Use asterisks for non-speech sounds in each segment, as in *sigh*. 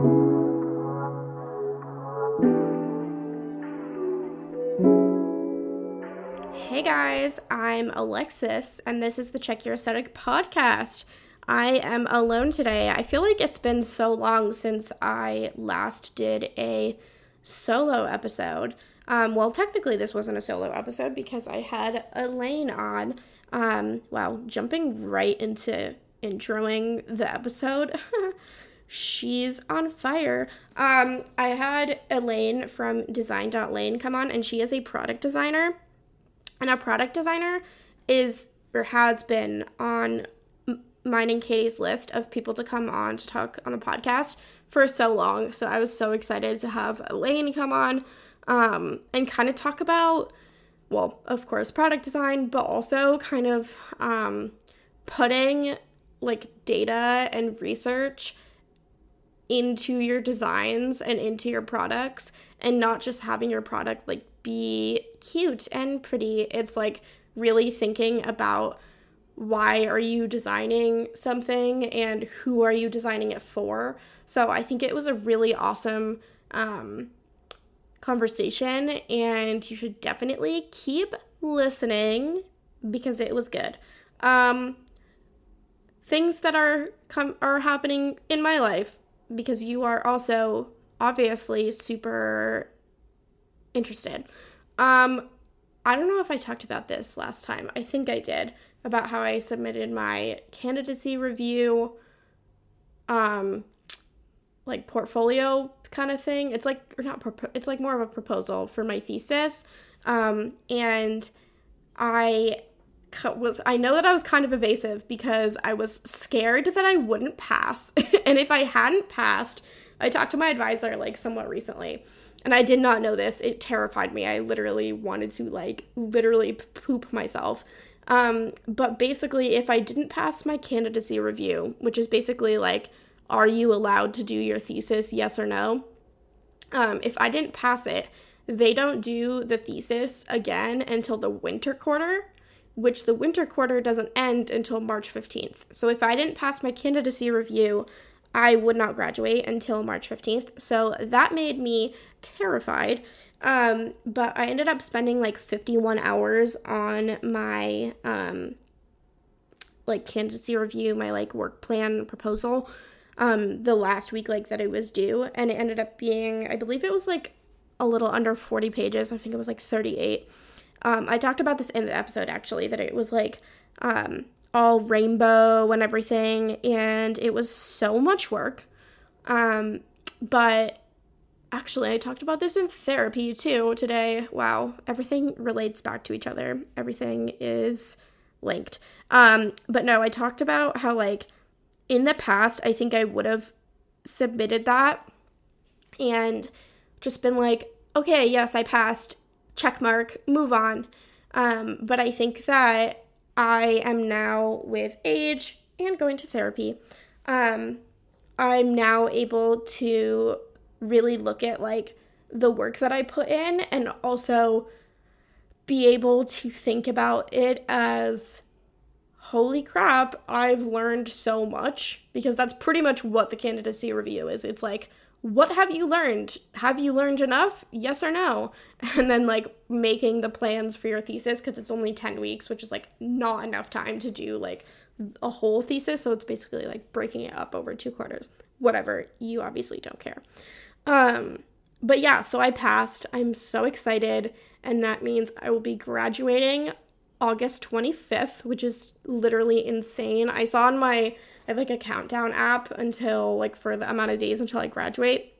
Hey guys, I'm Alexis, and this is the Check Your Aesthetic podcast. I am alone today. I feel like it's been so long since I last did a solo episode. Um, well, technically, this wasn't a solo episode because I had Elaine on. Um, wow, jumping right into introing the episode. *laughs* She's on fire. Um, I had Elaine from Design.Lane come on, and she is a product designer. And a product designer is or has been on mine and Katie's list of people to come on to talk on the podcast for so long. So I was so excited to have Elaine come on um, and kind of talk about, well, of course, product design, but also kind of um, putting like data and research into your designs and into your products and not just having your product like be cute and pretty. It's like really thinking about why are you designing something and who are you designing it for. So I think it was a really awesome um, conversation, and you should definitely keep listening because it was good. Um, things that are com- are happening in my life because you are also obviously super interested. Um, I don't know if I talked about this last time. I think I did about how I submitted my candidacy review, um, like portfolio kind of thing. It's like or not. it's like more of a proposal for my thesis, um, and I was I know that I was kind of evasive because I was scared that I wouldn't pass. *laughs* and if I hadn't passed, I talked to my advisor like somewhat recently and I did not know this. It terrified me. I literally wanted to like literally poop myself. Um, but basically, if I didn't pass my candidacy review, which is basically like, are you allowed to do your thesis, yes or no? Um, if I didn't pass it, they don't do the thesis again until the winter quarter, which the winter quarter doesn't end until March 15th. So if I didn't pass my candidacy review, I would not graduate until March 15th. So that made me terrified. Um, but I ended up spending like 51 hours on my um, like candidacy review, my like work plan proposal um, the last week like that it was due. And it ended up being, I believe it was like a little under 40 pages. I think it was like 38. Um, I talked about this in the episode actually, that it was like um, all rainbow and everything, and it was so much work. Um, but actually, I talked about this in therapy too today. Wow, everything relates back to each other. Everything is linked. Um, but no, I talked about how like in the past, I think I would have submitted that and just been like, okay, yes, I passed, check mark, move on. Um, but I think that I am now with age and going to therapy. Um, I'm now able to really look at like the work that I put in and also be able to think about it as holy crap, I've learned so much because that's pretty much what the candidacy review is. It's like, what have you learned? Have you learned enough? Yes or no? *laughs* And then like making the plans for your thesis because it's only 10 weeks, which is like not enough time to do like a whole thesis. So it's basically like breaking it up over two quarters. Whatever. You obviously don't care. Um, but yeah, so I passed. I'm so excited. And that means I will be graduating August 25th, which is literally insane. I saw on my I have like a countdown app until like for the amount of days until I graduate.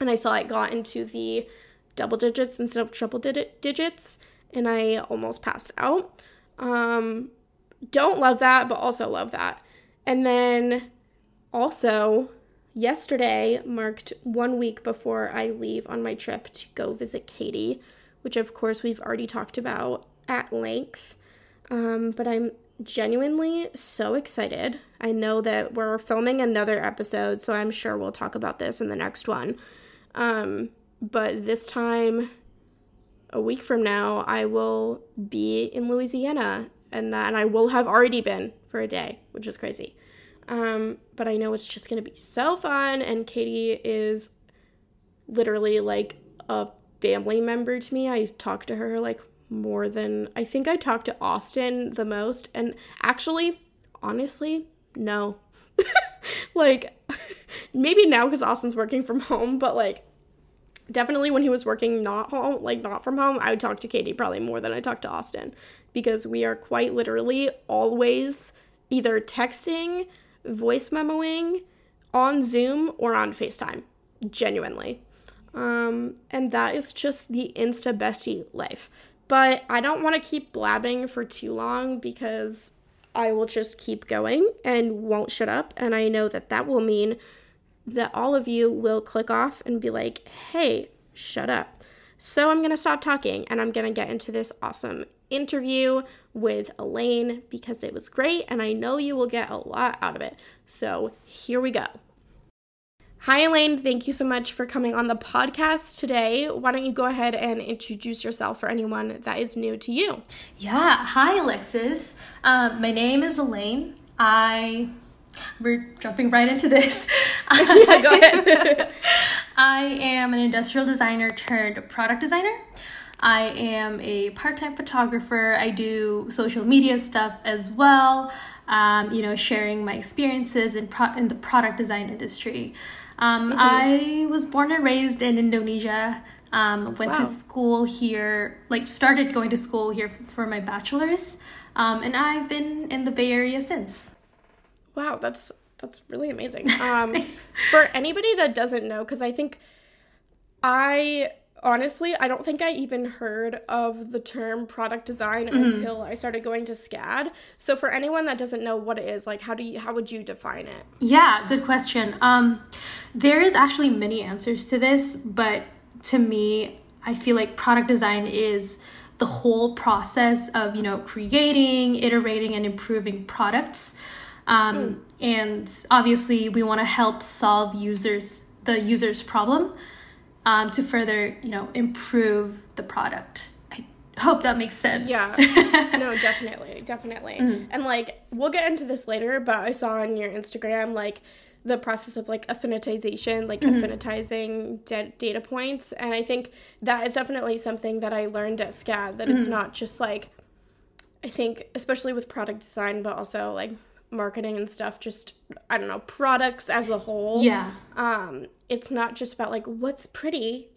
And I saw it got into the double digits instead of triple digit digits and I almost passed out. Um don't love that, but also love that. And then also yesterday marked one week before I leave on my trip to go visit Katie, which of course we've already talked about at length. Um, but I'm genuinely so excited. I know that we're filming another episode, so I'm sure we'll talk about this in the next one. Um, but this time, a week from now, I will be in Louisiana, and that and I will have already been for a day, which is crazy. Um, but I know it's just to be so fun. And Katie is literally like a family member to me. I talk to her like more than I think I talked to Austin the most. And actually, honestly, no. *laughs* like, *laughs* maybe now because Austin's working from home, but like, definitely when he was working not home, like not from home, I would talk to Katie probably more than I talk to Austin because we are quite literally always either texting, voice memoing, on Zoom, or on FaceTime. Genuinely. Um, and that is just the Insta bestie life. But I don't want to keep blabbing for too long because I will just keep going and won't shut up. And I know that that will mean that all of you will click off and be like, hey, shut up. So I'm going to stop talking and I'm going to get into this awesome interview with Elaine because it was great and I know you will get a lot out of it. So here we go. Hi, Elaine. Thank you so much for coming on the podcast today. Why don't you go ahead and introduce yourself for anyone that is new to you? Yeah. Hi, Alexis. Um, my name is Elaine. I. We're jumping right into this. *laughs* yeah, go ahead. *laughs* I am an industrial designer turned product designer. I am a part time photographer. I do social media stuff as well, um, you know, sharing my experiences in, pro- in the product design industry. Um, mm-hmm. I was born and raised in Indonesia. Um, went wow. to school here, like started going to school here for my bachelor's, um, and I've been in the Bay Area since. Wow, that's that's really amazing. *laughs* Um, for anybody that doesn't know, because I think I honestly, I don't think I even heard of the term product design mm-hmm. until I started going to SCAD. So for anyone that doesn't know what it is, like how do you how would you define it? Yeah, good question. Um there is actually many answers to this, but to me, I feel like product design is the whole process of, you know, creating, iterating and improving products. Um, mm. and obviously we want to help solve users the user's problem um, to further, you know, improve the product. I hope that makes sense. Yeah. *laughs* no, definitely, definitely. Mm. And like, we'll get into this later, but I saw on your Instagram like the process of like affinitization, like mm-hmm. affinitizing de- data points, and I think that is definitely something that I learned at SCAD. That mm-hmm. it's not just like, I think, especially with product design, but also like marketing and stuff just i don't know products as a whole. Yeah. Um it's not just about like what's pretty.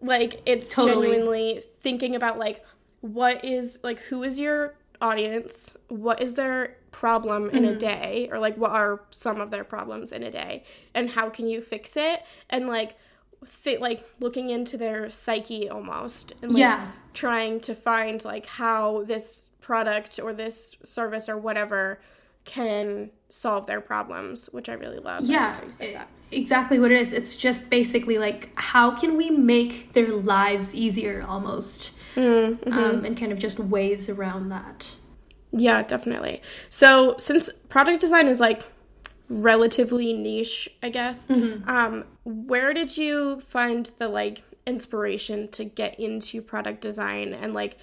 Like it's totally. genuinely thinking about like what is like who is your audience? What is their problem in mm-hmm. a day? Or like what are some of their problems in a day? And how can you fix it? And like fit like looking into their psyche almost. And like yeah. trying to find like how this product or this service or whatever can solve their problems, which I really love. Yeah, exactly what it is. It's just basically like how can we make their lives easier almost, mm-hmm. um, and kind of just ways around that. Yeah, definitely. So since product design is like relatively niche, I guess, mm-hmm. um, where did you find the like inspiration to get into product design and like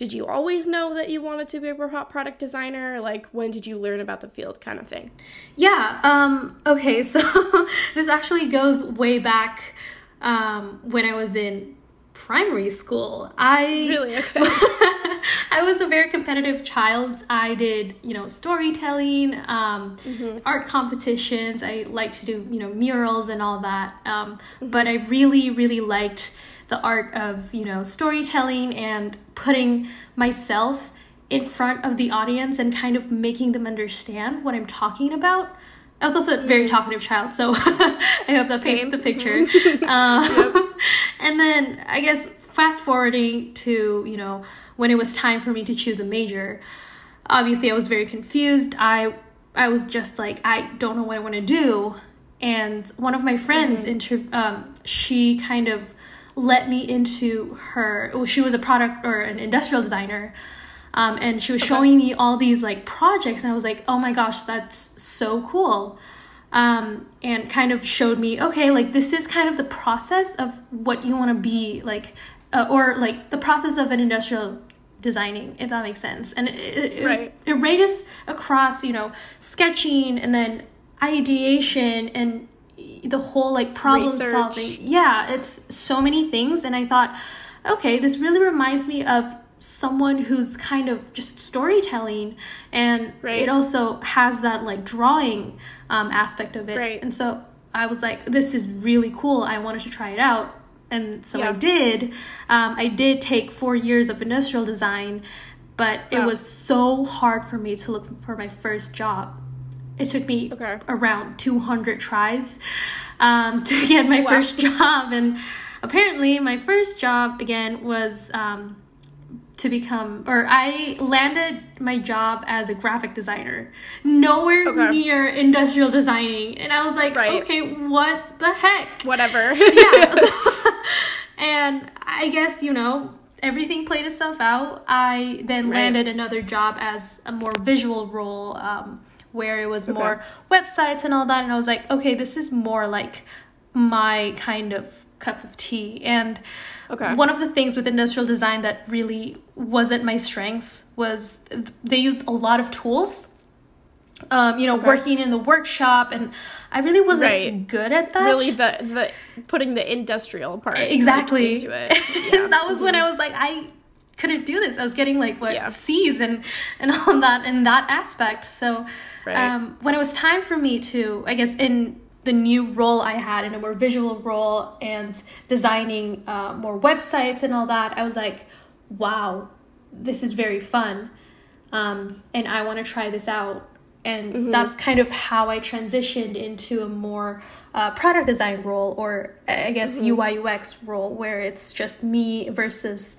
did you always know that you wanted to be a product designer? Like, when did you learn about the field, kind of thing? Yeah. Um, okay. *laughs* So this actually goes way back um, when I was in primary school. I really *laughs* okay. I was a very competitive child. I did, you know, storytelling, um, mm-hmm. art competitions. I liked to do, you know, murals and all that. Um, mm-hmm. But I really, really liked the art of you know storytelling and putting myself in front of the audience and kind of making them understand what I'm talking about. I was also a very mm. talkative child, so *laughs* I hope that paints the picture. *laughs* uh, yep. *laughs* And then I guess fast forwarding to you know when it was time for me to choose a major, obviously I was very confused. I I was just like I don't know what I want to do, and one of my friends, mm-hmm. inter- um, she kind of let me into her well, she was a product or an industrial designer um, and she was showing me all these like projects and i was like oh my gosh that's so cool. Um, and kind of showed me okay like this is kind of the process of what you want to be like uh, or like the process of an industrial designing if that makes sense. And it, it, right. it, it ranges across you know sketching and then ideation and the whole like problem Research. solving. Yeah, it's so many things. And I thought, okay, this really reminds me of someone who's kind of just storytelling and Right. it also has that like drawing um, aspect of it. Right. And so I was like, this is really cool. I wanted to try it out. And so I did. Um, I did take four years of industrial design, but it was so hard for me to look for my first job. It took me Okay. around 200 tries um, *laughs* to get my Wow. first job. And apparently, my first job again was um, to become, or I landed my job as a graphic designer, nowhere Okay. near industrial designing. And I was like, Right. okay, what the heck? Whatever. *laughs* yeah. *laughs* and I guess, you know, everything played itself out. I then Right. landed another job as a more visual role um, where it was more websites and all that. And I was like, okay, this is more like my kind of cup of tea. And Okay. one of the things with industrial design that really wasn't my strength was they used a lot of tools. Um, you know, Okay. working in the workshop, and I really wasn't Right. good at that. really the the putting the industrial part like, exactly into it. *laughs* Yeah. that was when i was like i couldn't do this i was getting like what Yeah. c's and and *laughs* all that in that aspect so Right. um, when it was time for me to i guess in the new role i had in a more visual role and designing uh, more websites and all that i was like wow this is very fun um, and i want to try this out and Mm-hmm. that's kind of how I transitioned into a more uh, product design role, or I guess Mm-hmm. UI UX role, where it's just me versus,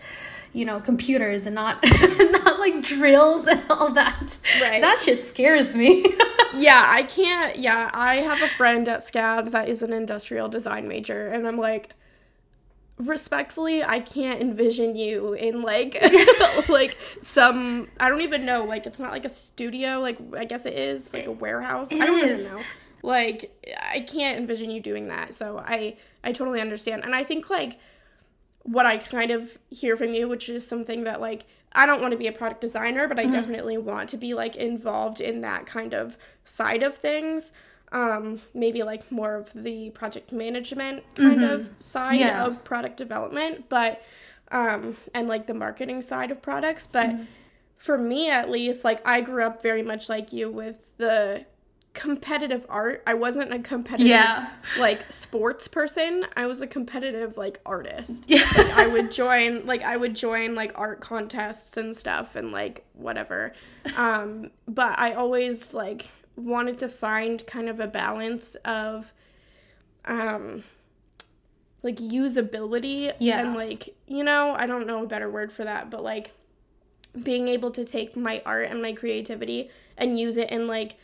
you know, computers and not *laughs* not like drills and all that. Right. That shit scares me. *laughs* yeah, I can't. Yeah, I have a friend at SCAD that is an industrial design major, and I'm like, respectfully, I can't envision you in like, *laughs* like some. I don't even know. Like, it's not like a studio. Like, I guess it is like a warehouse. it I don't is. even know. Like, I can't envision you doing that. So I, I totally understand, and I think like what I kind of hear from you, which is something that like I don't want to be a product designer, but I Mm-hmm. definitely want to be like involved in that kind of side of things. Um, maybe like more of the project management kind of side Mm-hmm. Yeah. of product development, but um, and like the marketing side of products. But Mm-hmm. for me, at least, like I grew up very much like you with the competitive art. I wasn't a competitive Yeah. like sports person. I was a competitive like artist. Yeah. Like, I would *laughs* join like I would join like art contests and stuff and like whatever. Um but I always like wanted to find kind of a balance of um like usability Yeah. and like you know, I don't know a better word for that, but like being able to take my art and my creativity and use it in like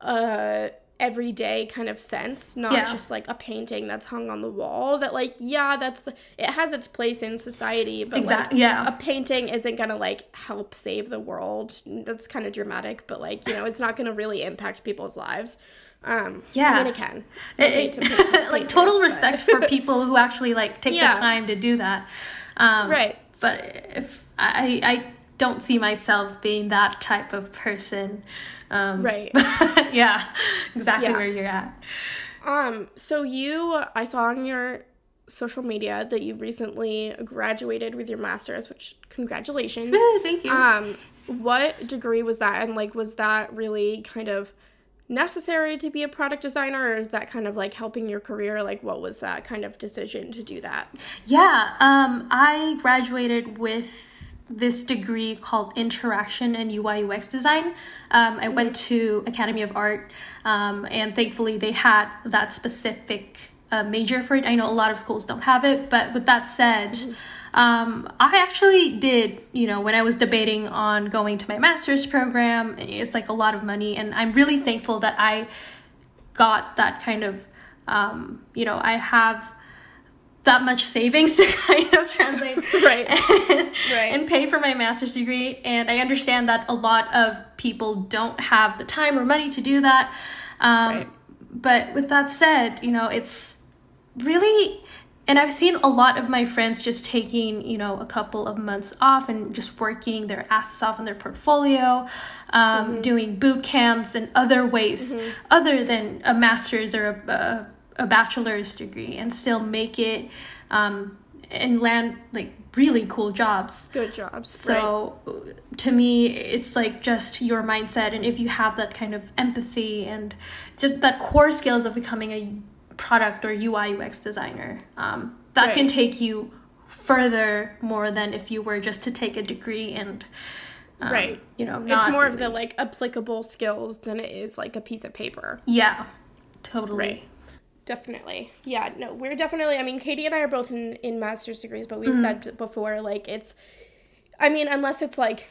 a everyday kind of sense not Yeah. just like a painting that's hung on the wall that like yeah that's it has its place in society but Exact- like yeah. a painting isn't gonna like help save the world that's kind of dramatic but like you know it's not gonna really impact people's lives um Yeah. I mean it can It- it- paint *laughs* like total but- respect for people who actually like *laughs* take Yeah. the time to do that. Um, Right. But if I I don't see myself being that type of person. Um, Right. *laughs* yeah. Exactly Yeah. where you're at. Um, so you, I saw on your social media that you recently graduated with your master's, which congratulations. Thank you. Um, what degree was that? And like, was that really kind of necessary to be a product designer, or is that kind of like helping your career? Like, what was that kind of decision to do that? Yeah, um, I graduated with this degree called Interaction and UI UX Design. Um, I went to Academy of Art, um, and thankfully they had that specific uh, major for it. I know a lot of schools don't have it, but with that said, um, I actually did, you know, when I was debating on going to my master's program, it's like a lot of money, and I'm really thankful that I got that kind of, um, you know, I have that much savings to *laughs* kind of translate *laughs* Right. and, *laughs* Right. and pay for my master's degree. And I understand that a lot of people don't have the time or money to do that. Um, Right. But with that said, you know, it's really and I've seen a lot of my friends just taking, you know, a couple of months off and just working their asses off on their portfolio, um, mm-hmm. doing boot camps and other ways mm-hmm. other than a master's or a, a, a, bachelor's degree and still make it um, and land like really cool jobs. Good jobs. So right. to me, it's like just your mindset. And if you have that kind of empathy and just that core skills of becoming a product or UI UX designer. Um, that right. can take you further more than if you were just to take a degree and um, right you know it's more really. of the like applicable skills than it is like a piece of paper yeah totally right. Definitely yeah no we're definitely i mean katie and i are both in in master's degrees but we mm-hmm. said before like it's i mean unless it's like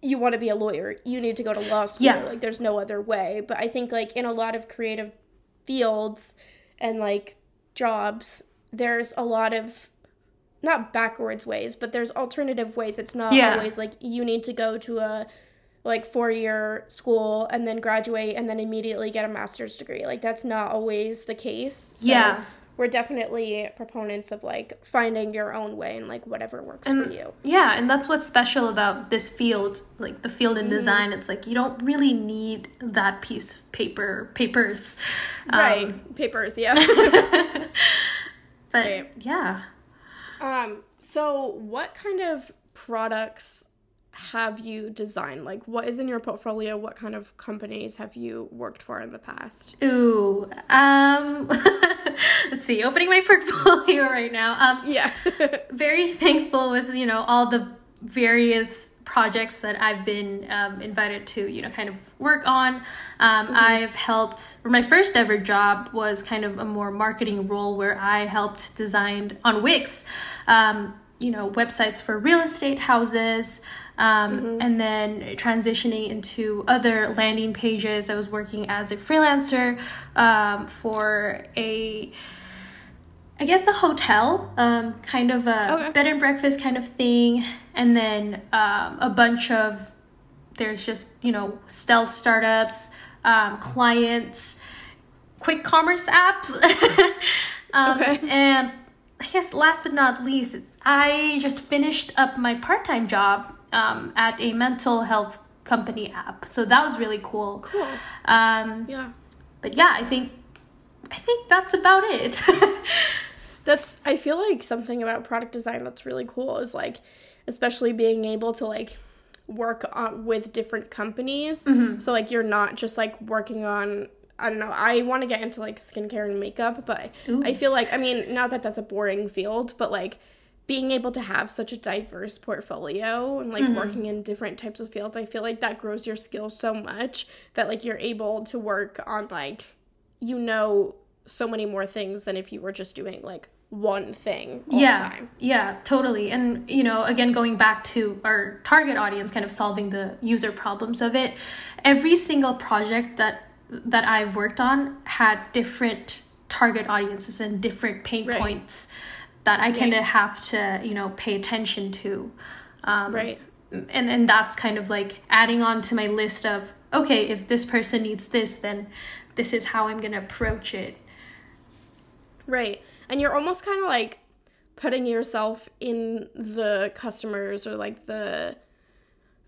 you want to be a lawyer you need to go to law school yeah. like there's no other way but i think like in a lot of creative fields and like jobs, there's a lot of not backwards ways, but there's alternative ways. It's not yeah. always like you need to go to a like four year school and then graduate and then immediately get a master's degree. Like that's not always the case. So yeah we're definitely proponents of like finding your own way and like whatever works and, for you. Yeah, and that's what's special about this field, like the field in mm-hmm. design. It's like you don't really need that piece of paper, papers. Right, um, papers, yeah. *laughs* *laughs* but right. yeah. Um so what kind of products have you designed? Like, what is in your portfolio? What kind of companies have you worked for in the past? Ooh, um, *laughs* let's see. Opening my *laughs* portfolio right now. Um, yeah, *laughs* very thankful with you know all the various projects that I've been um, invited to, you know, kind of work on. Um, mm-hmm. I've helped, my first ever job was kind of a more marketing role where I helped design on Wix, um, you know, websites for real estate houses um, mm-hmm. and then transitioning into other landing pages. I was working as a freelancer um, for a, I guess, a hotel, um, kind of a okay. bed and breakfast kind of thing, and then um, a bunch of there's just you know stealth startups, um, clients, quick commerce apps, *laughs* um, okay. and I guess last but not least, I just finished up my part time job um, at a mental health company app. So that was really cool. Cool. Um, yeah. But yeah, I think I think that's about it. *laughs* that's I feel like something about product design that's really cool is like especially being able to like work on with different companies. Mm-hmm. So like you're not just like working on I don't know. I want to get into like skincare and makeup, but Ooh. I feel like I mean, not that that's a boring field, but like being able to have such a diverse portfolio and like mm-hmm. working in different types of fields, I feel like that grows your skills so much that like you're able to work on like you know so many more things than if you were just doing like one thing yeah yeah totally and you know again going back to our target audience kind of solving the user problems of it every single project that that i've worked on had different target audiences and different pain right. points that I kind of have to, you know, pay attention to. Um, right. And and that's kind of like adding on to my list of okay, if this person needs this, then this is how I'm gonna approach it. Right. And you're almost kind of like putting yourself in the customers or like the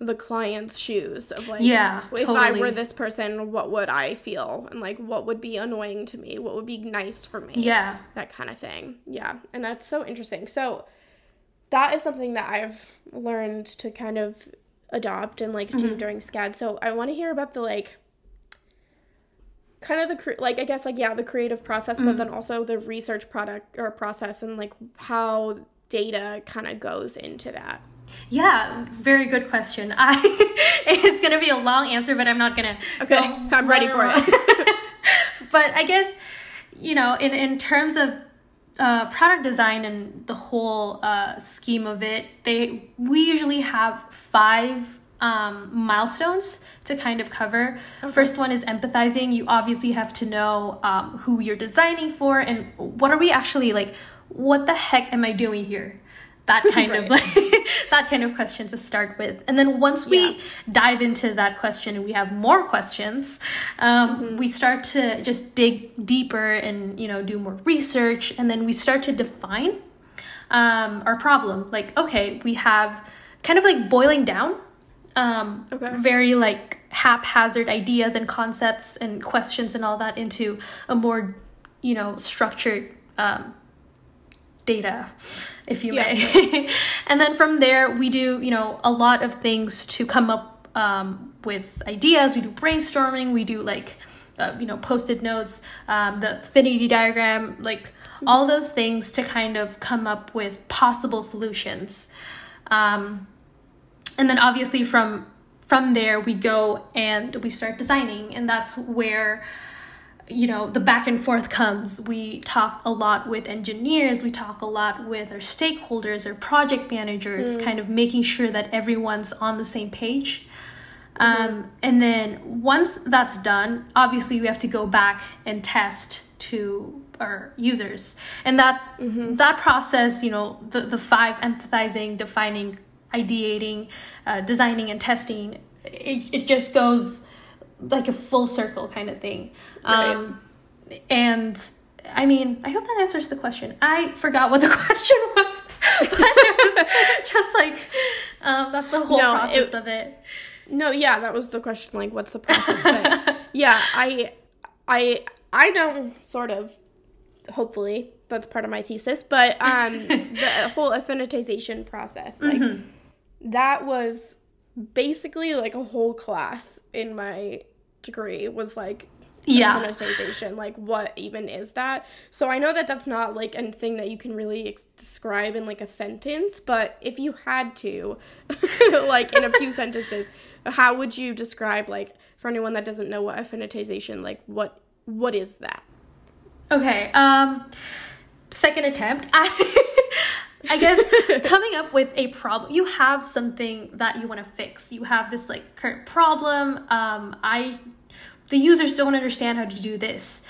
the client's shoes of like yeah if totally. i were this person what would i feel? And like what would be annoying to me? What would be nice for me? Yeah. That kind of thing. Yeah. And that's so interesting. So that is something that i've learned to kind of adopt and like mm-hmm. do during scad. So i want to hear about the like kind of the like i guess like yeah the creative process mm-hmm. but then also the research product or process and like how data kind of goes into that yeah, very good question. *laughs* I it's gonna be a long answer, but I'm not gonna. Okay, *laughs* I'm ready for it. *laughs* but I guess you know, in in terms of uh, product design and the whole uh, scheme of it, they we usually have five um, milestones to kind of cover. Okay. First one is empathizing. You obviously have to know um, who you're designing for and what are we actually like. What the heck am I doing here? That *laughs* kind right. of *laughs* like that kind of question to start with. And then once we Yeah. dive into that question and we have more questions, um, we start to just dig deeper and you know do more research, and then we start to define um, our problem. Like, okay, we have kind of like boiling down. Um, Okay. very like haphazard ideas and concepts and questions and all that into a more you know structured um, data if you Yeah. may *laughs* and then from there we do you know a lot of things to come up um, with ideas. We do brainstorming. We do like uh, you know post-it notes um, the affinity diagram like all those things to kind of come up with possible solutions. Um, and then obviously from from there we go and we start designing. And that's where you know the back and forth comes. We talk a lot with engineers. We talk a lot with our stakeholders or project managers kind of making sure that everyone's on the same page. Um, and then once that's done obviously we have to go back and test to our users. And that that process you know the, the five empathizing defining ideating uh, designing and testing it, it just goes like a full circle kind of thing Right. um, and i mean i hope that answers the question i forgot what the *laughs* question was but it was just like um, that's the whole No, process it- of it No, yeah, that was the question. Like, what's the process? But yeah, I, I, I know sort of. Hopefully, that's part of my thesis. But um, *laughs* the whole affinitization process, like, that was basically like a whole class in my degree was like Yeah. affinitization like what even is that so i know that that's not like a thing that you can really ex- describe in like a sentence but if you had to *laughs* like in a few *laughs* sentences how would you describe like for anyone that doesn't know what affinitization like what what is that Okay. Um second attempt. *laughs* I I guess *laughs* coming up with a problem. You have something that you want to fix. You have this like current problem. Um I the users don't understand how to do this.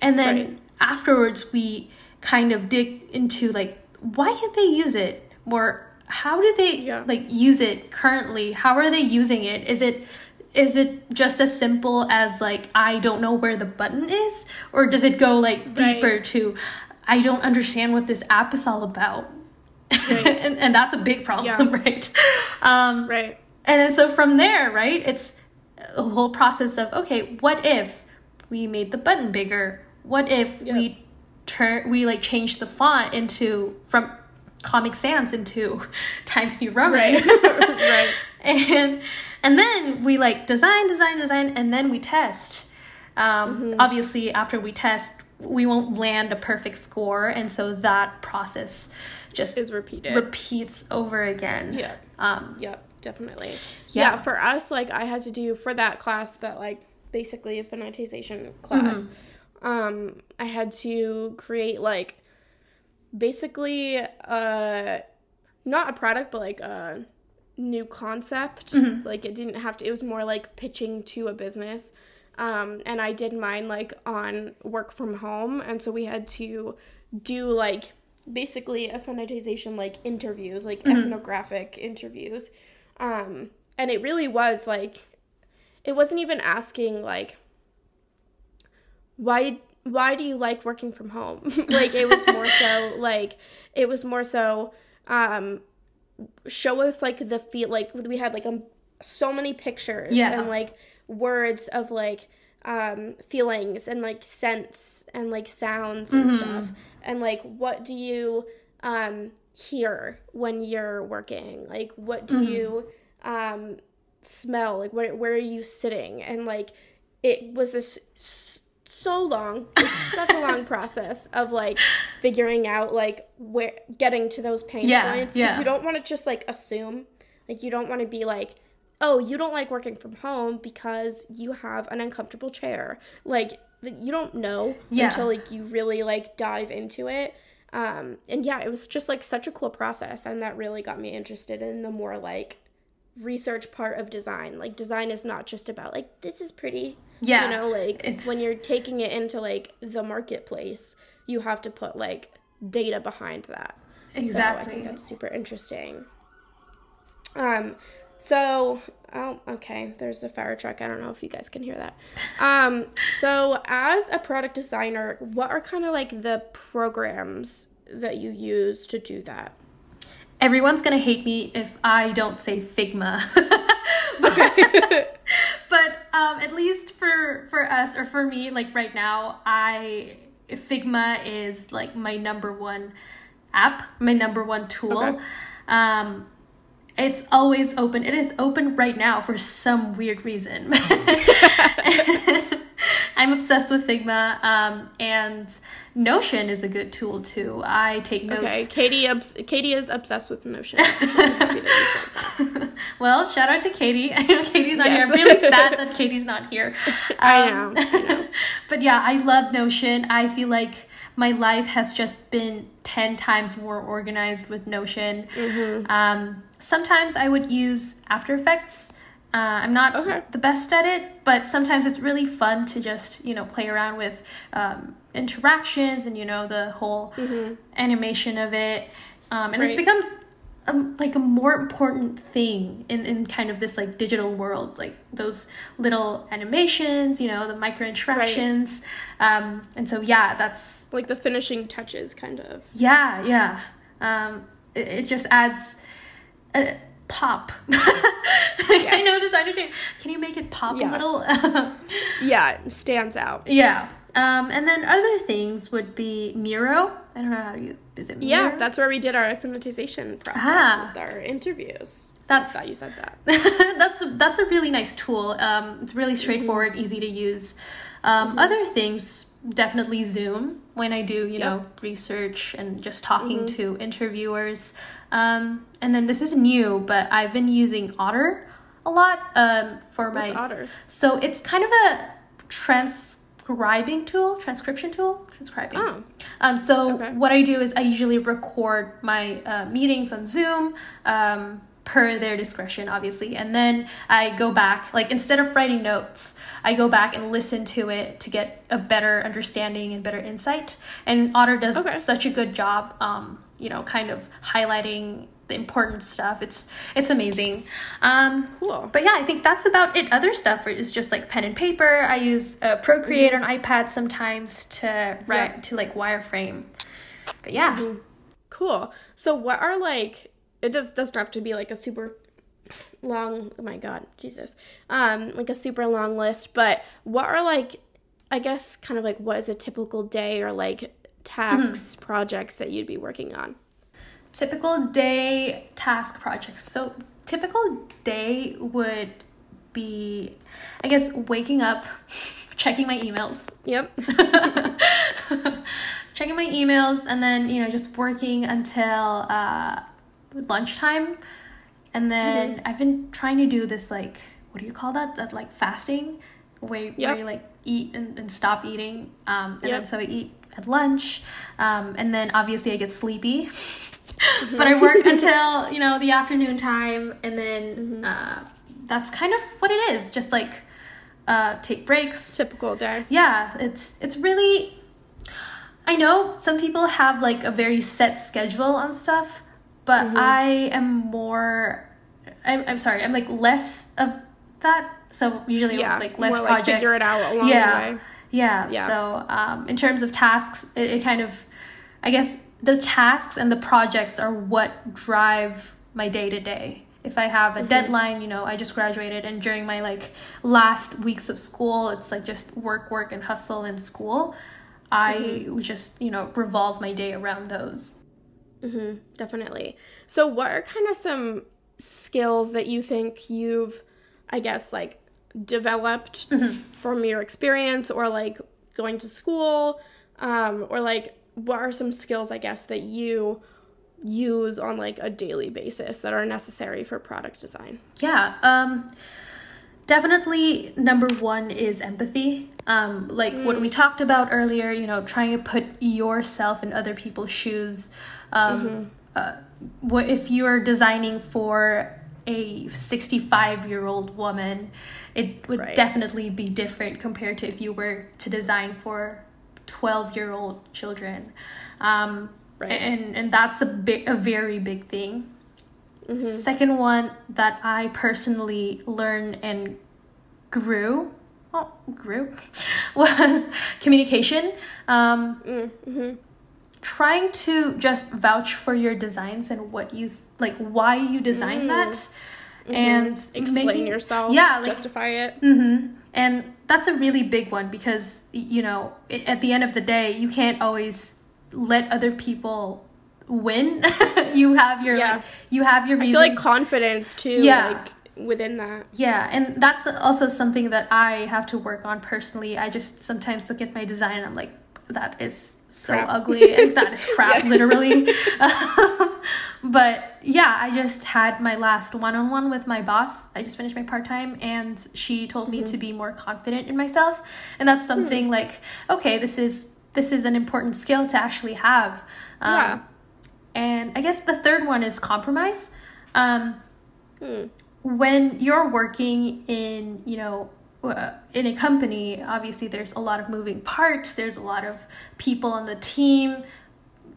And then Right. afterwards we kind of dig into like why can't they use it? Or how do they Yeah. like use it currently? How are they using it? Is it is it just as simple as like I don't know where the button is or does it go like deeper to I don't understand what this app is all about? *laughs* and, and that's a big problem, *laughs* right? Um, right and then so from there, right, it's a whole process of okay, what if we made the button bigger? What if Yep. we turn we like change the font into from Comic Sans into *laughs* Times New Roman? right right and and then we like design, design, design, and then we test. Um, Obviously, after we test, we won't land a perfect score, and so that process just is repeated repeats over again. yeah Um, Yep, definitely. Yeah. Yeah. for us, like I had to do for that class that like basically affinitization class. Um, I had to create like basically uh not a product but like a new concept. Like it didn't have to it was more like pitching to a business. Um, and I did mine like on work from home and so we had to do like basically affinitization like interviews, like ethnographic interviews. Um, and it really was like it wasn't even asking like why why do you like working from home? *laughs* like it was more so *laughs* like it was more so um show us like the feel like we had like um so many pictures Yeah. and like words of like um feelings and like scents and like sounds and stuff. And like what do you um hear when you're working? Like what do you um smell? Like where, where are you sitting? And like it was this s- so long it's *laughs* such a long process of like figuring out like where getting to those pain Yeah, points. Because yeah. you don't want to just like assume. Like you don't want to be like oh you don't like working from home because you have an uncomfortable chair. Like you don't know Yeah. until like you really like dive into it. Um and yeah it was just like such a cool process and that really got me interested in the more like research part of design. Like design is not just about like this is pretty. Yeah, you know like it's- when you're taking it into like the marketplace you have to put like data behind that. So i think that's super interesting. Um, so oh, okay. There's a fire truck. I don't know if you guys can hear that. Um, so as a product designer, what are kind of like the programs that you use to do that? Everyone's gonna hate me if I don't say Figma. *laughs* but, *laughs* but um, at least for for us or for me, like right now, I Figma is like my number one app, my number one tool. Okay. Um, it's always open. It is open right now for some weird reason. *laughs* I'm obsessed with Figma, um, and Notion is a good tool too. I take notes. Okay, Katie. Obs- Katie is obsessed with Notion. *laughs* well, shout out to Katie. *laughs* I know Katie's not yes. here. I'm really sad that Katie's not here. Um, I, know. I know. but yeah, I love Notion. I feel like my life has just been 10 times more organized with Notion. Mm-hmm. Um, sometimes I would use After Effects. Uh, I'm not okay. the best at it, but sometimes it's really fun to just you know play around with um, interactions and you know the whole mm-hmm. animation of it, um, and right. it's become a, like a more important thing in, in kind of this like digital world like those little animations you know the micro interactions right. um, and so yeah that's like the finishing touches kind of yeah yeah um, it, it just adds a pop yes. *laughs* i know the designer can you make it pop yeah. a little *laughs* yeah it stands out yeah um, and then other things would be Miro. I don't know how you is it. Miro? Yeah, that's where we did our affinitization process ah. with our interviews. That's how you said that. *laughs* that's that's a really nice tool. Um, it's really straightforward, mm-hmm. easy to use. Um, mm-hmm. Other things, definitely Zoom when I do you yep. know research and just talking mm-hmm. to interviewers. Um, and then this is new, but I've been using Otter a lot um, for What's my Otter. So it's kind of a trans transcribing tool, transcription tool, transcribing. Oh. Um, so okay. what I do is I usually record my uh, meetings on Zoom. Um, per their discretion obviously and then i go back like instead of writing notes i go back and listen to it to get a better understanding and better insight and otter does okay. such a good job um, you know kind of highlighting the important stuff. It's it's amazing. Um, cool. But yeah, I think that's about it. Other stuff is just like pen and paper. I use uh, Procreate mm-hmm. on iPad sometimes to write yeah. to like wireframe. But yeah. Mm-hmm. Cool. So what are like? It does doesn't have to be like a super long. Oh my god, Jesus. Um, like a super long list. But what are like? I guess kind of like what is a typical day or like tasks mm-hmm. projects that you'd be working on typical day task projects. So, typical day would be, I guess, waking up, *laughs* checking my emails. Yep. *laughs* checking my emails, and then, you know, just working until uh, lunchtime. And then mm-hmm. I've been trying to do this, like, what do you call that? That, like, fasting, where, yep. where you, like, eat and, and stop eating. Um, and yep. then so I eat at lunch. Um, and then obviously I get sleepy. *laughs* Mm-hmm. but I work *laughs* until, you know, the afternoon time and then mm-hmm. uh, that's kind of what it is. Just like uh, take breaks. Typical day. Yeah, it's it's really I know some people have like a very set schedule on stuff, but mm-hmm. I am more I'm, I'm sorry, I'm like less of that. So usually yeah, like less more projects. Like figure it out along yeah. the way. Yeah. yeah. So um, in terms of tasks, it, it kind of I guess the tasks and the projects are what drive my day to day if i have a mm-hmm. deadline you know i just graduated and during my like last weeks of school it's like just work work and hustle in school i mm-hmm. just you know revolve my day around those mm-hmm, definitely so what are kind of some skills that you think you've i guess like developed mm-hmm. from your experience or like going to school um, or like what are some skills I guess that you use on like a daily basis that are necessary for product design? Yeah. Um definitely number 1 is empathy. Um like mm. what we talked about earlier, you know, trying to put yourself in other people's shoes. Um mm-hmm. uh, what if you're designing for a 65 year old woman it would right. definitely be different compared to if you were to design for 12 year old children um, right. and and that's a big a very big thing Mm-hmm. Second one that I personally learned and grew, oh, grew, *laughs* was communication. Um, mm-hmm. Trying to just vouch for your designs and what you th- like, why you design mm. that, mm-hmm. and explain making, yourself. Yeah, like, justify it. Mm-hmm. And that's a really big one because you know, at the end of the day, you can't always let other people win. *laughs* you have your yeah. like, you have your reasons. I feel like confidence too. Yeah. Like within that. Yeah, and that's also something that I have to work on personally. I just sometimes look at my design and I'm like, that is so crap. ugly and that is *laughs* crap, literally. *laughs* *laughs* but yeah, I just had my last one on one with my boss. I just finished my part time and she told me mm-hmm. to be more confident in myself. And that's something mm. like, okay, this is this is an important skill to actually have. Um, yeah. And I guess the third one is compromise. Um, hmm. When you're working in, you know, in a company, obviously there's a lot of moving parts. There's a lot of people on the team,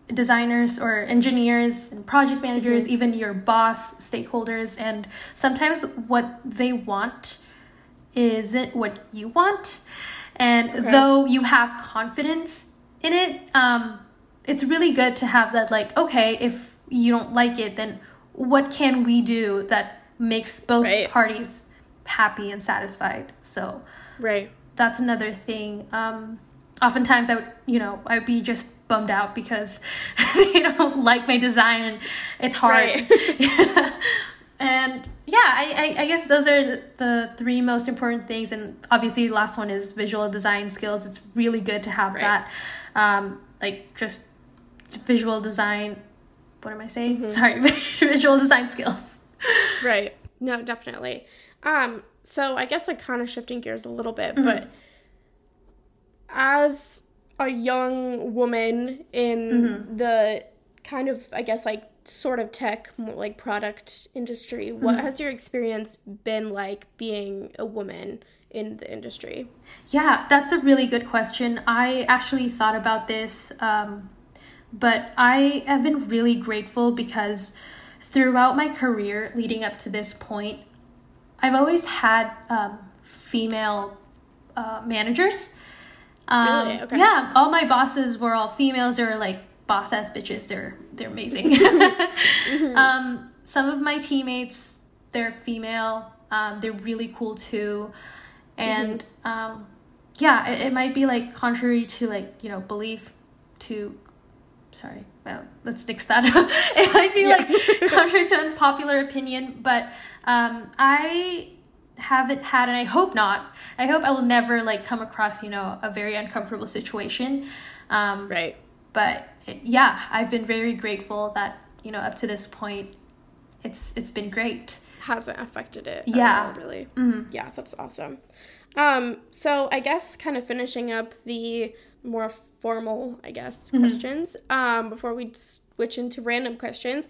designers or engineers and project managers, mm-hmm. even your boss, stakeholders, and sometimes what they want isn't what you want. And okay. though you have confidence in it, um, it's really good to have that like okay if you don't like it then what can we do that makes both right. parties happy and satisfied so right that's another thing um oftentimes i would you know i would be just bummed out because *laughs* they don't like my design and it's hard right. *laughs* and yeah I, I, I guess those are the three most important things and obviously the last one is visual design skills it's really good to have right. that um, like just visual design what am I saying? Mm-hmm. Sorry, *laughs* visual design skills. right. No, definitely. Um, so I guess like kind of shifting gears a little bit, mm-hmm. but as a young woman in mm-hmm. the kind of I guess like sort of tech like product industry, what mm-hmm. has your experience been like being a woman in the industry? Yeah, that's a really good question. I actually thought about this um, but I have been really grateful because throughout my career leading up to this point, I've always had um, female uh, managers. Um, really? Okay. Yeah, all my bosses were all females. They were like boss ass bitches. They're they're amazing. *laughs* mm-hmm. um, some of my teammates, they're female. Um, they're really cool too, and mm-hmm. um, yeah, it, it might be like contrary to like you know belief to sorry, well, let's fix that. *laughs* it might be yeah. like *laughs* contrary to unpopular opinion, but um, I haven't had, and I hope not. I hope I will never like come across, you know, a very uncomfortable situation. Um, right. But yeah, I've been very grateful that you know up to this point, it's it's been great. Hasn't affected it. Yeah. All, really. Mm-hmm. Yeah, that's awesome. Um, so I guess kind of finishing up the more formal, I guess, mm-hmm. questions um, before we switch into random questions.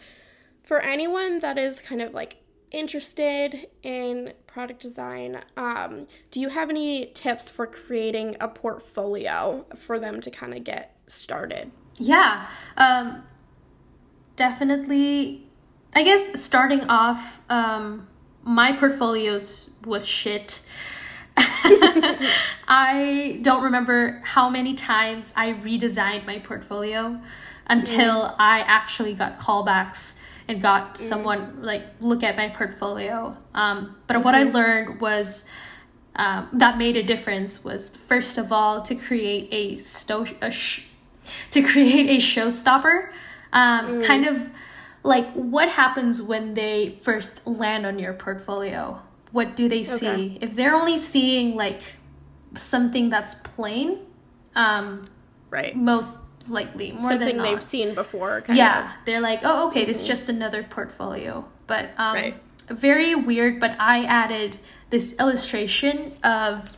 For anyone that is kind of like interested in product design, um, do you have any tips for creating a portfolio for them to kind of get started? Yeah, um, definitely. I guess starting off, um, my portfolios was shit. *laughs* I don't remember how many times I redesigned my portfolio until mm. I actually got callbacks and got mm. someone like look at my portfolio. Um, but mm-hmm. what I mm-hmm. learned was um, that made a difference was first of all to create a, sto- a sh- to create a showstopper, um, mm. kind of like what happens when they first land on your portfolio what do they see? Okay. If they're only seeing like something that's plain, um, right, most likely more something than not. they've seen before. yeah, of. they're like, oh, okay, mm-hmm. this is just another portfolio. But um, right. very weird. But I added this illustration of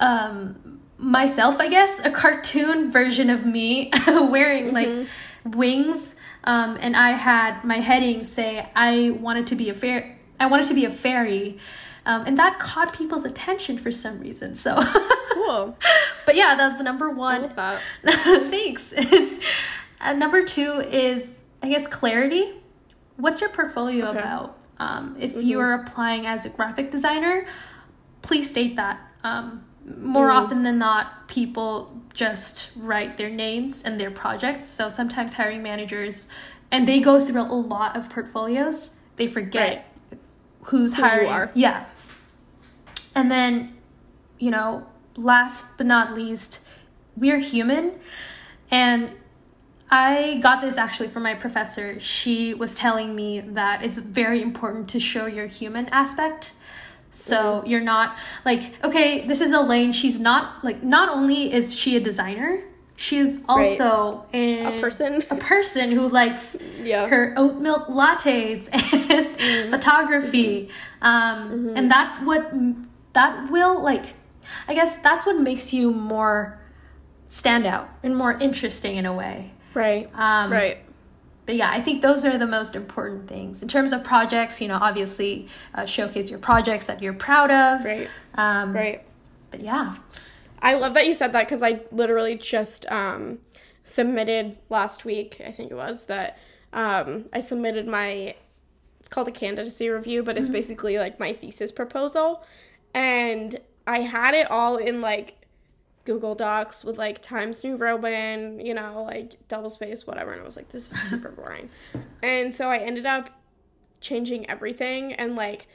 um myself, I guess, a cartoon version of me *laughs* wearing mm-hmm. like wings. Um, and I had my heading say I wanted to be a fair I wanted to be a fairy. Um, and that caught people's attention for some reason. So cool. *laughs* but yeah, that's number one. *laughs* Thanks. *laughs* uh, number two is, I guess, clarity. what's your portfolio Okay. about? Um, if you are applying as a graphic designer, please state that. Um, more often than not, people just write their names and their projects. So sometimes hiring managers, and they go through a lot of portfolios, they forget who's Who hiring. Yeah. And then, you know, last but not least, we're human. And I got this actually from my professor. She was telling me that it's very important to show your human aspect. So you're not like, okay, this is Elaine. She's not like, not only is she a designer, she is also a, A person. a person who likes Yeah. her oat milk lattes *laughs* and photography. Um, And that what that will like, I guess that's what makes you more stand out and more interesting in a way. Right. Um, right. But yeah, I think those are the most important things in terms of projects. You know, obviously uh, showcase your projects that you're proud of. Right. Um, Right. But yeah. I love that you said that because I literally just um, submitted last week, I think it was, that um, I submitted my, it's called a candidacy review, but it's basically like my thesis proposal. And I had it all in like Google Docs with like Times New Roman, you know, like double space, whatever. And I was like, this is super *laughs* boring. And so I ended up changing everything and like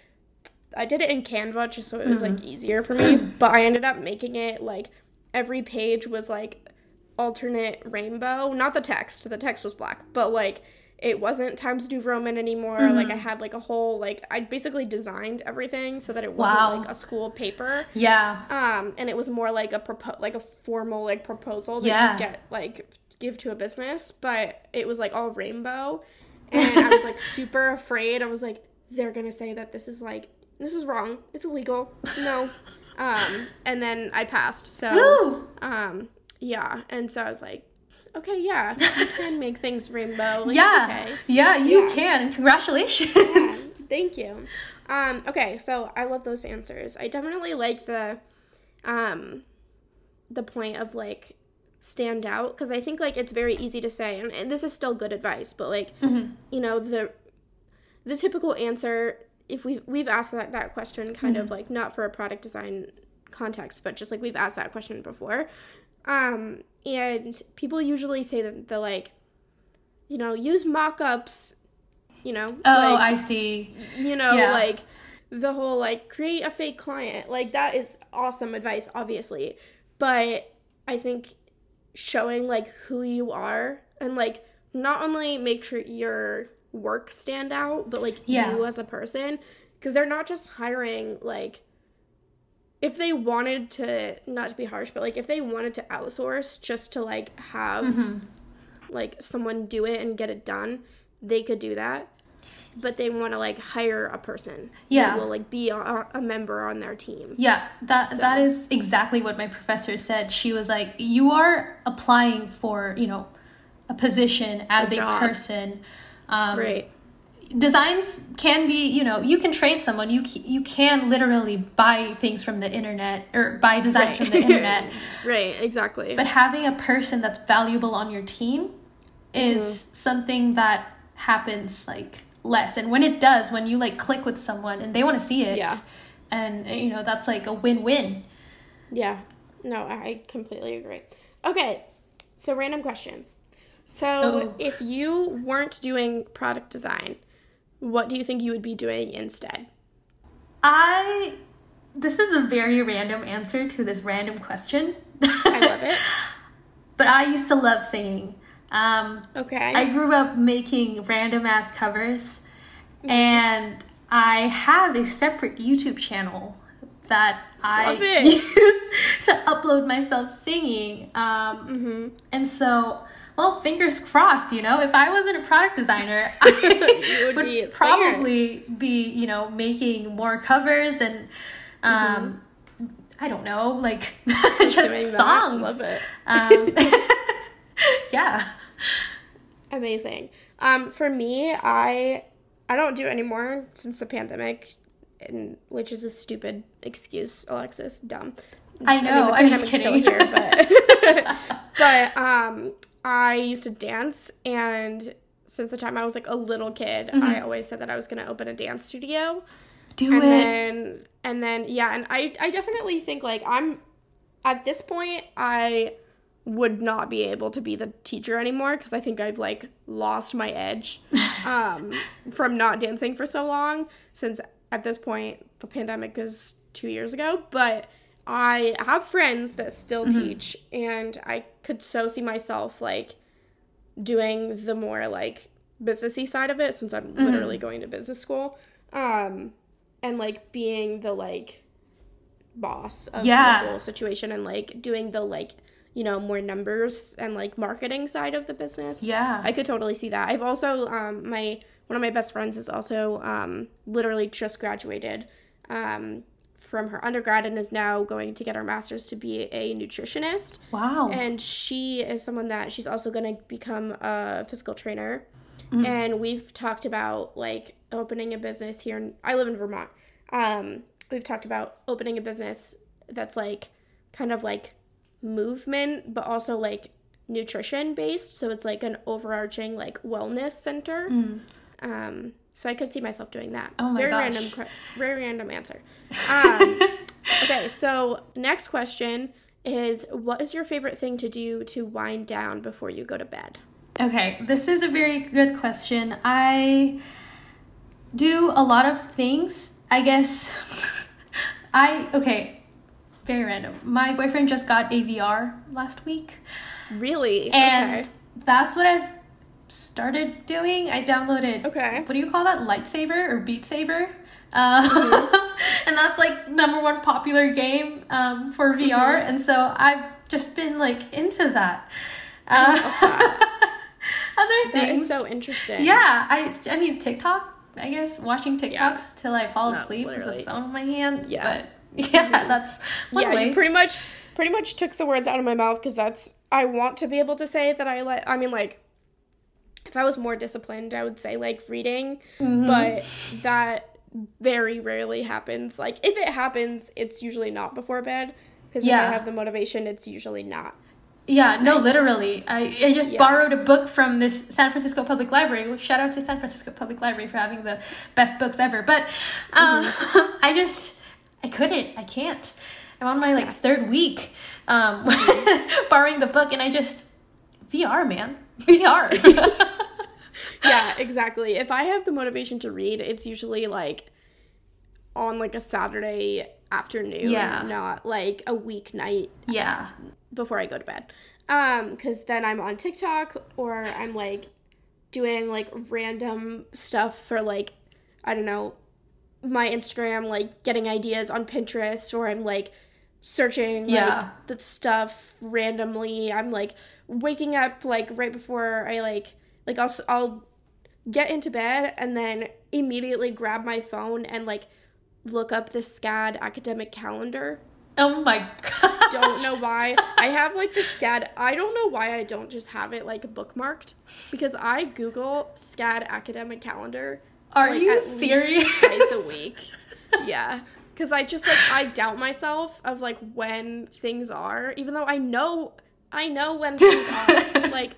I did it in Canva just so it was like easier for me, *clears throat* but I ended up making it like every page was like alternate rainbow, not the text, the text was black, but like it wasn't Times New Roman anymore. Like I had like a whole like I basically designed everything so that it wasn't Wow. like a school paper. Yeah. Um, and it was more like a propo- like a formal like proposal that Yeah. you get like give to a business, but it was like all rainbow, and I was like *laughs* super afraid. I was like, they're gonna say that this is like this is wrong. It's illegal. No. *laughs* um, and then I passed. So um, yeah, and so I was like, okay, yeah, you can make things rainbow. Like, yeah. okay. Yeah, you Yeah. can. Congratulations. Yeah, *laughs* thank you. Um, okay, so I love those answers. I definitely like the um the point of like stand out because I think like it's very easy to say and, and this is still good advice, but like you know, the the typical answer if we we've asked that, that question kind of like not for a product design context, but just like we've asked that question before. Um and people usually say that the like you know, use mock-ups, you know, Oh, like, I see. you know, Yeah. like the whole like create a fake client. Like that is awesome advice, obviously. But I think showing like who you are and like not only make sure your work stand out, but like Yeah. you as a person. Because they're not just hiring like if they wanted to not to be harsh, but like if they wanted to outsource just to like have Mm-hmm. like someone do it and get it done, they could do that. But they want to like hire a person Yeah. that will like be a, a member on their team. Yeah, that that is exactly what my professor said. She was like, "You are applying for, you know, a position as A a, person. Um, Right. Designs can be, you know, you can train someone. You you can literally buy things from the internet or buy designs from the internet. *laughs* right. Exactly. But having a person that's valuable on your team is Mm-hmm. something that happens like less. And when it does, when you like click with someone and they want to see it, Yeah. and you know that's like a win-win. Yeah. No, I completely agree. Okay. So random questions. So Oh. if you weren't doing product design, what do you think you would be doing instead? I this is a very random answer to this random question. I love it. *laughs* but I used to love singing. Um, Okay. I grew up making random ass covers, and I have a separate YouTube channel that I Love it. *laughs* use to upload myself singing. Um, mm-hmm. and so, well, fingers crossed. You know, if I wasn't a product designer, *laughs* I would would, be a singer. probably be, you know, making more covers and, um, I don't know, like *laughs* just, Mm-hmm. Songs. Love it. Um, *laughs* yeah. Amazing. Um, for me, I I don't do it anymore since the pandemic, and which is a stupid excuse, Alexis. Dumb. I know. the I'm just kidding. Still here, but but um, I used to dance, and since the time I was like a little kid, I always said that I was gonna open a dance studio. Do and it. then and then yeah, and I I definitely think like I'm at this point I would not be able to be the teacher anymore because I think I've like lost my edge *laughs* um, from not dancing for so long since at this point the pandemic is two years ago but I have friends that still teach and I could so see myself like doing the more like businessy side of it since I'm literally going to business school um and like being the like boss of Yeah. the whole situation and like doing the like you know more numbers and like marketing side of the business yeah. I could totally see that. I've also um my one of my best friends is also um literally just graduated um from her undergrad and is now going to get her master's to be a nutritionist. wow. And she is someone that she's also going to become a physical trainer. Mm-hmm. And we've talked about like opening a business here. In, I live in Vermont. Um, we've talked about opening a business that's like kind of like movement, but also like nutrition based. So it's like an overarching like wellness center. Um, so I could see myself doing that. Oh my very gosh. random, very random answer. Um, *laughs* okay, so next question is what is your favorite thing to do to wind down before you go to bed? Okay, this is a very good question. I do a lot of things. I guess *laughs* I okay, very random. My boyfriend just got a VR last week, Really? and okay. that's what I've started doing. I downloaded Okay. what do you call that? Lightsaber or Beat Saber? Uh, Mm-hmm. *laughs* and that's like number one popular game um, for VR, Mm-hmm. and so I've just been like into that. Uh, *laughs* other That things, is so interesting. yeah. I I mean TikTok. I guess watching TikToks Yeah. till I fall No, asleep with literally. the phone in my hand. Yeah. but *laughs* yeah, that's one yeah, way. you pretty much pretty much took the words out of my mouth because that's I want to be able to say that I like I mean like if I was more disciplined I would say like reading Mm-hmm. but that very rarely happens like if it happens it's usually not before bed because if Yeah. I have the motivation it's usually not Yeah, no, literally. I, I just Yeah. borrowed a book from this San Francisco Public Library. Shout out to San Francisco Public Library for having the best books ever. But um, Mm-hmm. *laughs* I just, I couldn't. I can't. I'm on my like third week um, Mm-hmm. *laughs* borrowing the book, and I just VR, man, VR. *laughs* yeah exactly if I have the motivation to read it's usually like on like a Saturday afternoon Yeah. not like a weeknight yeah, before I go to bed. Um, because then I'm on TikTok or I'm like doing like random stuff for like I don't know my Instagram, like getting ideas on Pinterest, or I'm like searching Yeah. like the stuff randomly. I'm like waking up like right before I like like I'll I'll get into bed and then immediately grab my phone and like look up the SCAD academic calendar Oh my god. don't know why. I *laughs* have like the SCAD. I don't know why I don't just have it like bookmarked because I Google SCAD academic calendar. Are like, you serious? twice a *laughs* week. Yeah, because I just like I doubt myself of like when things are, even though I know I know when *laughs* things are. like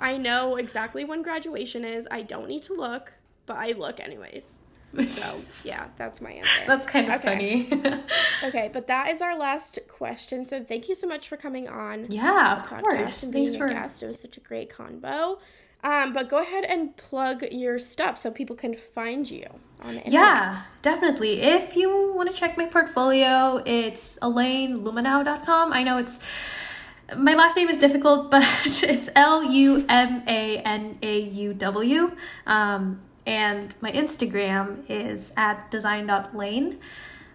I know exactly when graduation is. I don't need to look, but I look anyways. So *laughs* yeah, that's my answer. That's kind of Okay. funny. *laughs* Okay, but that is our last question. So thank you so much for coming on yeah, of course. and Thanks being for a guest. It was such a great convo. Um, but go ahead and plug your stuff so people can find you on the Yeah, definitely. If you want to check my portfolio, it's ElaineLumanauw.com. I know it's my last name is difficult, *laughs* but it's L U M A N A U W. Um, and my Instagram is at design.lane.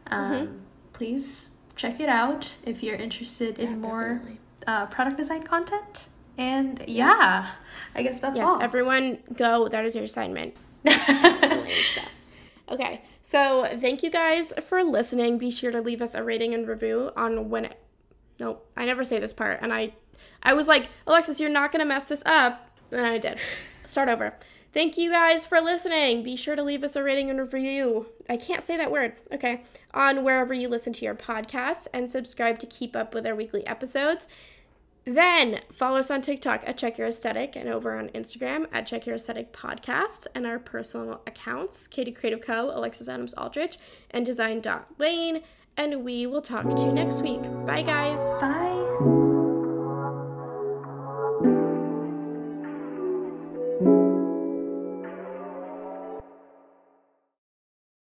Um, Please check it out if you're interested in more uh, product design content. And yeah, I guess that's Yes, all. everyone go. That is your assignment. *laughs* Okay, so thank you guys for listening. Be sure to leave us a rating and review on when. Nope, I never say this part. And I, I was like, Alexis, you're not gonna mess this up, and I did. Start over. Thank you guys for listening. Be sure to leave us a rating and review. I can't say that word. Okay. On wherever you listen to your podcasts and subscribe to keep up with our weekly episodes. Then follow us on TikTok at Check Your Aesthetic and over on Instagram at Check Your Aesthetic Podcast and our personal accounts Katie Creative Co., Alexis Adams Aldrich, and Design Lane and we will talk to you next week. Bye, guys. Bye.